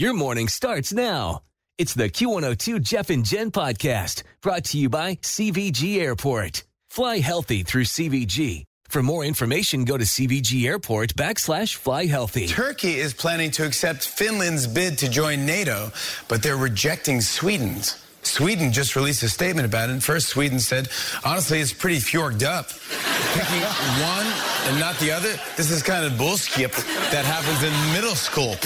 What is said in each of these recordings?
Your morning starts now. It's the Q102 Jeff and Jen podcast brought to you by CVG Airport. Fly healthy through CVG. For more information, go to CVG Airport backslash fly healthy. Turkey is planning to accept Finland's bid to join NATO, but they're rejecting Sweden's. Sweden just released a statement about it. First, Sweden said, honestly, it's pretty fjorked up. Picking one and not the other, this is kind of bullshit that happens in middle school.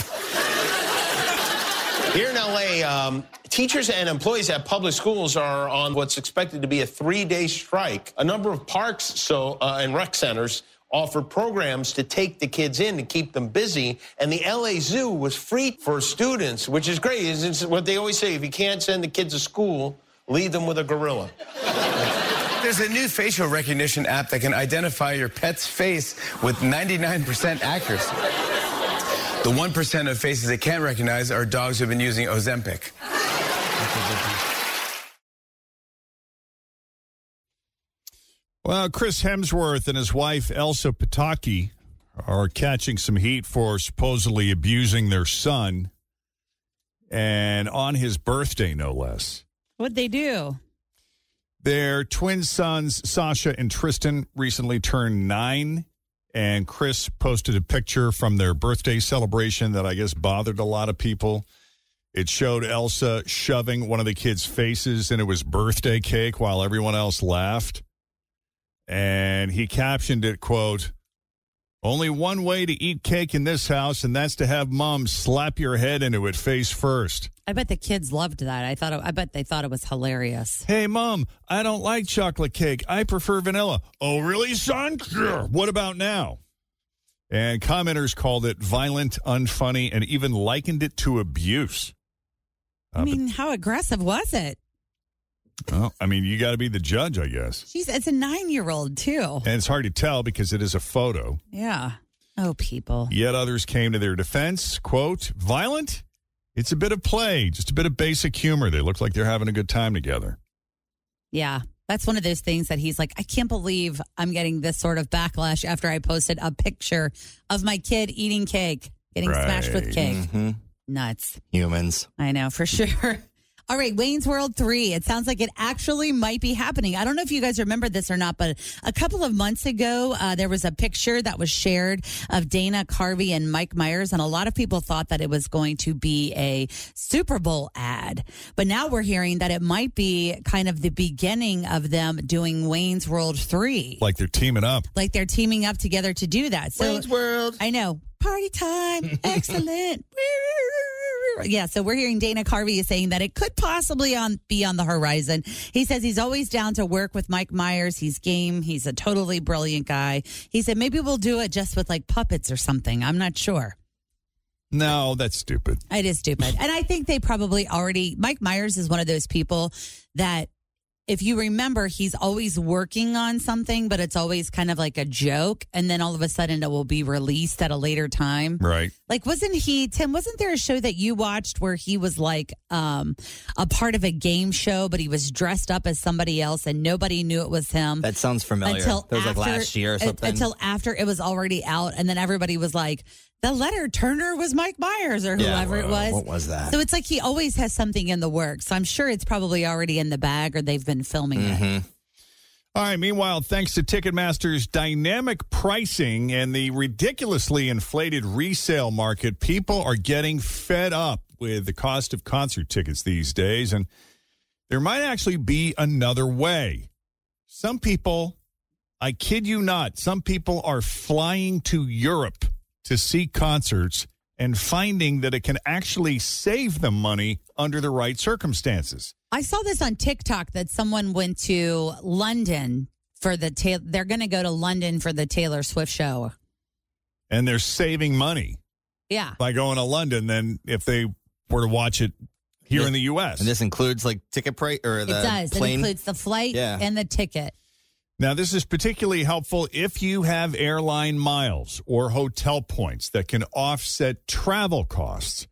Here in LA, um, teachers and employees at public schools are on what's expected to be a three-day strike. A number of parks so uh, and rec centers offer programs to take the kids in to keep them busy. And the LA Zoo was free for students, which is great. It's what they always say, if you can't send the kids to school, leave them with a gorilla. There's a new facial recognition app that can identify your pet's face with 99% accuracy. The 1% of faces it can't recognize are dogs who've been using Ozempic. Well, Chris Hemsworth and his wife Elsa Pataky are catching some heat for supposedly abusing their son, and on his birthday, no less. What'd they do? Their twin sons, Sasha and Tristan, recently turned nine, and Chris posted a picture from their birthday celebration that I guess bothered a lot of people. It showed Elsa shoving one of the kids' faces and it was birthday cake while everyone else laughed. And he captioned it, quote, only one way to eat cake in this house, and that's to have mom slap your head into it face first. I bet the kids loved that. I thought. It, I bet they thought it was hilarious. Hey, mom, I don't like chocolate cake. I prefer vanilla. Oh, really, son? What about now? And commenters called it violent, unfunny, and even likened it to abuse. I uh, mean, how aggressive was it? Well, I mean, you got to be the judge, I guess. She's it's a nine year old too. And it's hard to tell because it is a photo. Yeah. Oh, people. Yet others came to their defense. Quote, violent? It's a bit of play, just a bit of basic humor. They look like they're having a good time together. Yeah. That's one of those things that he's like, I can't believe I'm getting this sort of backlash after I posted a picture of my kid eating cake, getting Right. smashed with cake. Mm-hmm. Nuts. Humans. I know for sure. All right, Wayne's World 3. It sounds like it actually might be happening. I don't know if you guys remember this or not, but a couple of months ago, uh, there was a picture that was shared of Dana Carvey and Mike Myers, and a lot of people thought that it was going to be a Super Bowl ad. But now we're hearing that it might be kind of the beginning of them doing Wayne's World 3. Like they're teaming up. Like they're teaming up together to do that. So Wayne's World. I know. Party time. Excellent. Yeah, so we're hearing Dana Carvey is saying that it could possibly on be on the horizon. He says he's always down to work with Mike Myers. He's game. He's a totally brilliant guy. He said maybe we'll do it just with like puppets or something. I'm not sure. No, that's stupid. It is stupid. And I think they probably already, Mike Myers is one of those people that, if you remember, he's always working on something, but it's always kind of like a joke. And then all of a sudden it will be released at a later time. Right. Like, wasn't he, Tim, wasn't there a show that you watched where he was like um, a part of a game show, but he was dressed up as somebody else and nobody knew it was him? That sounds familiar. Until that was like last year or something. Until after it was already out. And then everybody was like, the letter Turner was Mike Myers or Yeah, whoever it was. what was that? So it's like he always has something in the works. So I'm sure it's probably already in the bag or they've been filming it. Mm-hmm. All right. Meanwhile, thanks to Ticketmaster's dynamic pricing and the ridiculously inflated resale market, people are getting fed up. with the cost of concert tickets these days, and there might actually be another way. Some people, I kid you not, some people are flying to Europe to see concerts and finding that it can actually save them money under the right circumstances. I saw this on TikTok that someone went to London for the ta- they're going to go to London for the Taylor Swift show. And they're saving money Yeah. by going to London than if they were to watch it here Yeah. in the U.S. And this includes like ticket price or It the does. It plane. includes the flight Yeah. and the ticket. Now, this is particularly helpful if you have airline miles or hotel points that can offset travel costs,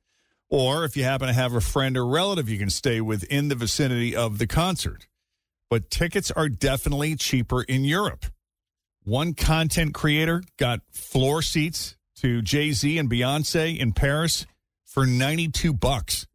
or if you happen to have a friend or relative you can stay with in the vicinity of the concert. But tickets are definitely cheaper in Europe. One content creator got floor seats to Jay Z and Beyonce in Paris for 92 bucks.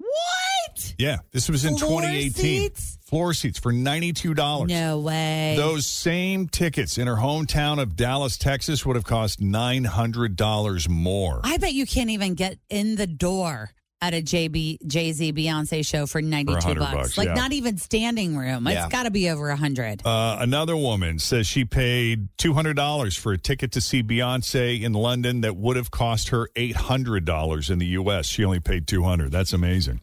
What? Yeah, this was in Floor 2018. seats? Floor seats for $92. No way. Those same tickets in her hometown of Dallas, Texas would have cost $900 more. I bet you can't even get in the door at a JB Jay Z Beyonce show for ninety two 100 bucks. bucks, Like yeah. not even standing room. Yeah. It's got to be over a hundred. Uh, another woman says she paid $200 for a ticket to see Beyonce in London that would have cost her $800 in the U.S. She only paid 200 That's amazing.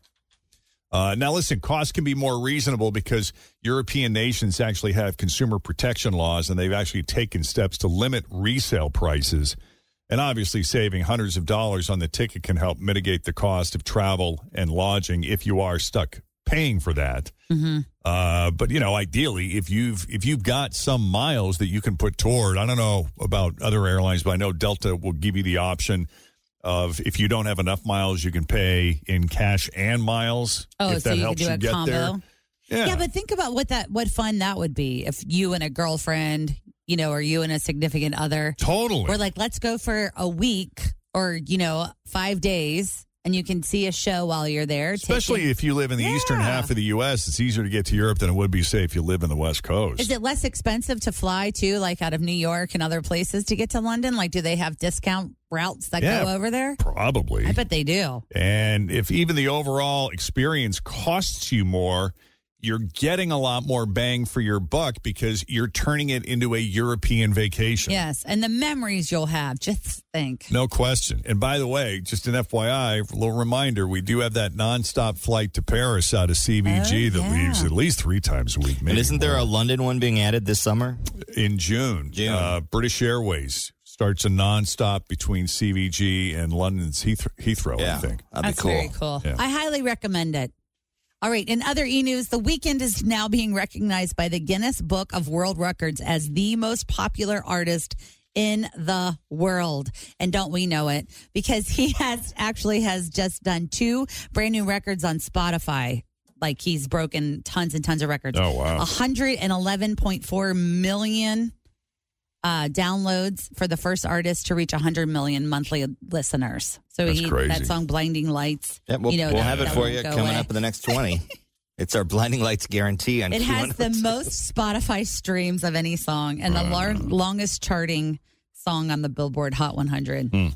Uh, now, listen, costs can be more reasonable because European nations actually have consumer protection laws and they've actually taken steps to limit resale prices. And obviously, saving hundreds of dollars on the ticket can help mitigate the cost of travel and lodging if you are stuck paying for that. Uh, but you know, ideally, if you've if you've got some miles that you can put toward, I don't know about other airlines, but I know Delta will give you the option of if you don't have enough miles, you can pay in cash and miles. Oh, if so that you helps do you a get combo. there. Yeah. Yeah, but think about what that what fun that would be if you and a girlfriend, you know, or you and a significant other totally. were like, let's go for a week or you know five days, and you can see a show while you're there. Especially taking- if you live in the eastern half of the U.S., it's easier to get to Europe than it would be, say, if you live in the West Coast. Is it less expensive to fly to, like out of New York and other places to get to London? Like, do they have discount routes that Yeah. go over there? Probably. I bet they do. And if even the overall experience costs you more, you're getting a lot more bang for your buck because you're turning it into a European vacation. Yes, and the memories you'll have. Just think. No question. And by the way, just an FYI, a little reminder, we do have that nonstop flight to Paris out of CVG Oh, that yeah. leaves at least three times a week. And isn't there a London one being added this summer? in June? June. Uh, British Airways starts a nonstop between CVG and London's Heath- Heathrow, I think. That'd That's be cool. very cool. Yeah. I highly recommend it. All right. In other e news, The Weeknd is now being recognized by the Guinness Book of World Records as the most popular artist in the world. And don't we know it? Because he has actually has just done two brand new records on Spotify. Like he's broken tons and tons of records. Oh, wow. 111.4 million uh, downloads for the first artist to reach 100 million monthly listeners. So That's he crazy. that song "Blinding Lights." Yeah, we'll, you know, we'll that- have it for you coming away. up in the next 20. it's our blinding lights guarantee on It has the most Spotify streams of any song and the lar- longest charting song on the Billboard Hot 100. Hmm.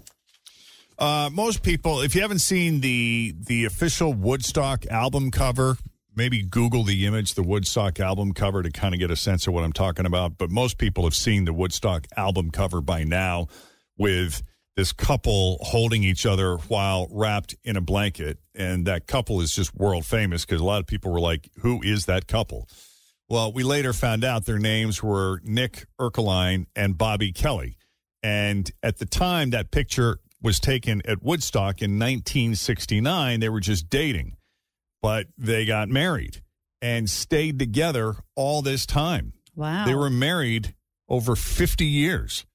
Uh, most people, if you haven't seen the the official Woodstock album cover, maybe Google the image, the Woodstock album cover, to kind of get a sense of what I'm talking about. But most people have seen the Woodstock album cover by now, with this couple holding each other while wrapped in a blanket, and that couple is just world famous because a lot of people were like, "Who is that couple?" Well, we later found out their names were Nick Ercoline and Bobbi Kelly. And at the time that picture was taken at Woodstock in 1969, they were just dating, but they got married and stayed together all this time. Wow. They were married over 50 years.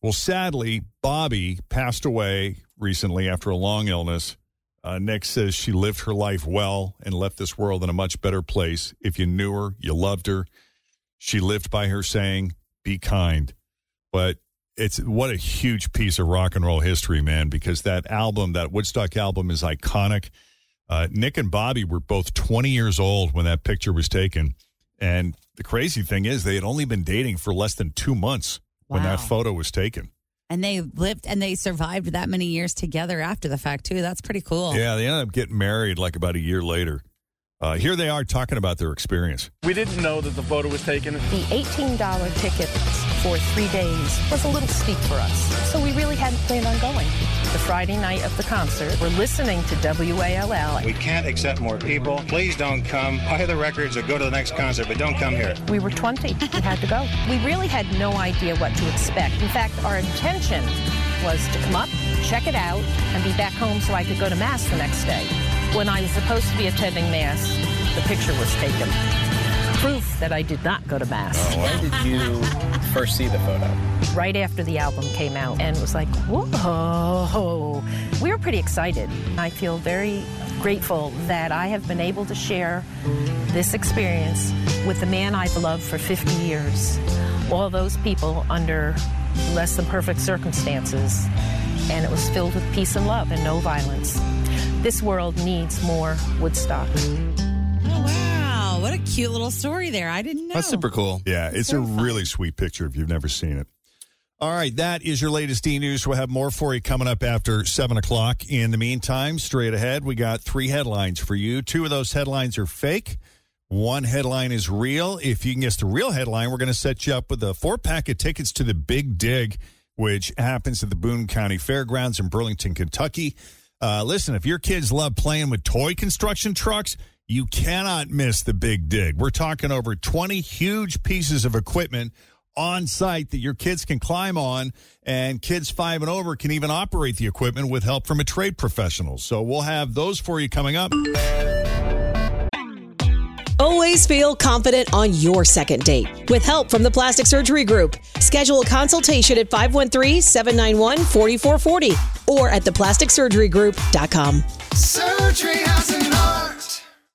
Well, sadly, Bobbi passed away recently after a long illness. Uh, Nick says she lived her life well and left this world in a much better place. If you knew her, you loved her. She lived by her saying, be kind. But it's what a huge piece of rock and roll history, man, because that album, that Woodstock album, is iconic. Uh, Nick and Bobbi were both 20 years old when that picture was taken. And the crazy thing is, they had only been dating for less than two months when that photo was taken. And they lived and they survived that many years together after the fact too. That's pretty cool. Yeah, they ended up getting married like about a year later. Uh, here they are talking about their experience. We didn't know that the photo was taken. The $18 ticket for three days was a little steep for us, so we really hadn't planned on going. The Friday night of the concert, we're listening to WALL. We can't accept more people. Please don't come. Buy the records or go to the next concert, but don't come here. We were 20. We had to go. We really had no idea what to expect. In fact, our intention was to come up, check it out, and be back home so I could go to Mass the next day. When I was supposed to be attending Mass, the picture was taken. Proof that I did not go to Mass. Oh, when did you first see the photo? Right after the album came out, and it was like, whoa. We were pretty excited. I feel very grateful that I have been able to share this experience with the man I've loved for 50 years. All those people under less than perfect circumstances, and it was filled with peace and love and no violence. This world needs more Woodstock. Oh wow. What a cute little story there. I didn't know. That's super cool. Yeah, it's a really sweet picture if you've never seen it. All right, that is your latest D news. We'll have more for you coming up after 7 o'clock. In the meantime, straight ahead, we got three headlines for you. Two of those headlines are fake. One headline is real. If you can guess the real headline, we're going to set you up with a four pack of tickets to the Big Dig, which happens at the Boone County Fairgrounds in Burlington, Kentucky. Uh, listen, if your kids love playing with toy construction trucks, you cannot miss the Big Dig. We're talking over 20 huge pieces of equipment on site that your kids can climb on, and kids five and over can even operate the equipment with help from a trade professional. So we'll have those for you coming up. Always feel confident on your second date. With help from the Plastic Surgery Group, schedule a consultation at 513-791-4440 or at theplasticsurgerygroup.com. Surgery has an art.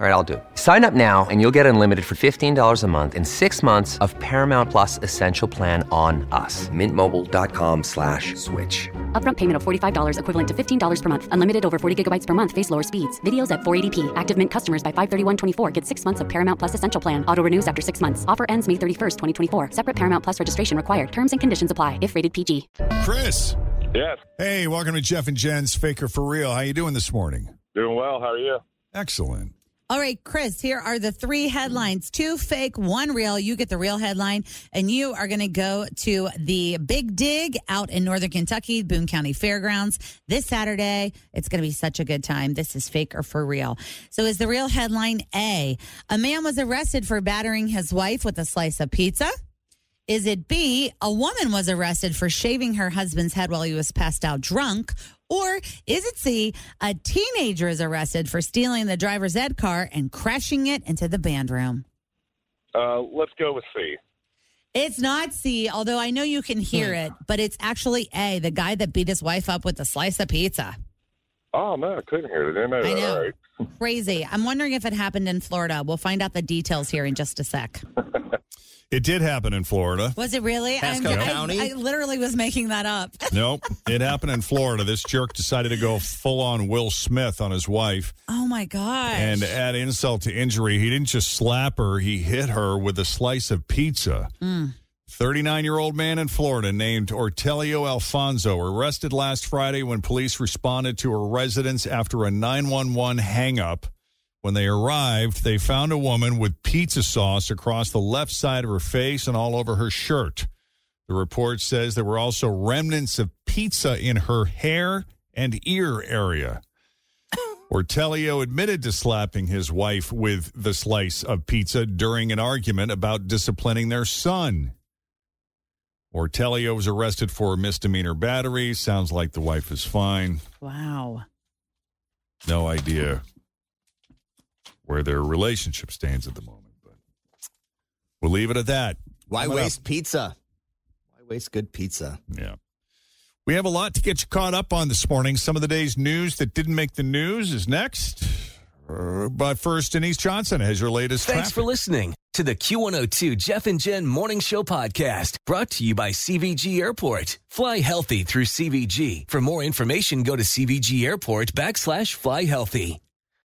All right, I'll do it. Sign up now and you'll get unlimited for $15 a month in six months of Paramount Plus Essential Plan on us. Mintmobile.com slash switch. Upfront payment of $45 equivalent to $15 per month. Unlimited over 40 gigabytes per month. Face lower speeds. Videos at 480p. Active Mint customers by 531.24 get six months of Paramount Plus Essential Plan. Auto renews after six months. Offer ends May 31st, 2024. Separate Paramount Plus registration required. Terms and conditions apply if rated PG. Chris. Yes. Hey, welcome to Jeff and Jen's Fake or For Real. How you doing this morning? Doing well. How are you? Excellent. All right, Chris, here are the three headlines two fake, one real. You get the real headline, and you are going to go to the Big Dig out in Northern Kentucky, Boone County Fairgrounds this Saturday. It's going to be such a good time. This is fake or for real. So, is the real headline A? A man was arrested for battering his wife with a slice of pizza. Is it B? A woman was arrested for shaving her husband's head while he was passed out drunk. Or is it C? A teenager is arrested for stealing the driver's ed car and crashing it into the band room. Uh, let's go with C. It's not C, although I know you can hear it, but it's actually A, the guy that beat his wife up with a slice of pizza. Oh, no, I couldn't hear it. I know I know. All right. Crazy. I'm wondering if it happened in Florida. We'll find out the details here in just a sec. It did happen in Florida. Was it really? Pasco I'm- I- County? I, literally was making that up. Nope, it happened in Florida. This jerk decided to go full on Will Smith on his wife. Oh my gosh. And to add insult to injury, he didn't just slap her, he hit her with a slice of pizza. Hmm. Mm. 39 year old man in Florida named Ortelio Alfonso arrested last Friday when police responded to a residence after a 911 hang-up. When they arrived, they found a woman with pizza sauce across the left side of her face and all over her shirt. The report says there were also remnants of pizza in her hair and ear area. Ortelio admitted to slapping his wife with the slice of pizza during an argument about disciplining their son. Ortelio was arrested for misdemeanor battery. Sounds like the wife is fine. Wow. No idea where their relationship stands at the moment, but we'll leave it at that. Why Coming up- waste pizza? Why waste good pizza? Yeah. We have a lot to get you caught up on this morning. Some of the day's news that didn't make the news is next. But first, Denise Johnson has your latest Thanks traffic. for listening to the Q102 Jeff and Jen Morning Show podcast brought to you by CVG Airport. Fly healthy through CVG. For more information, go to CVG Airport backslash fly healthy.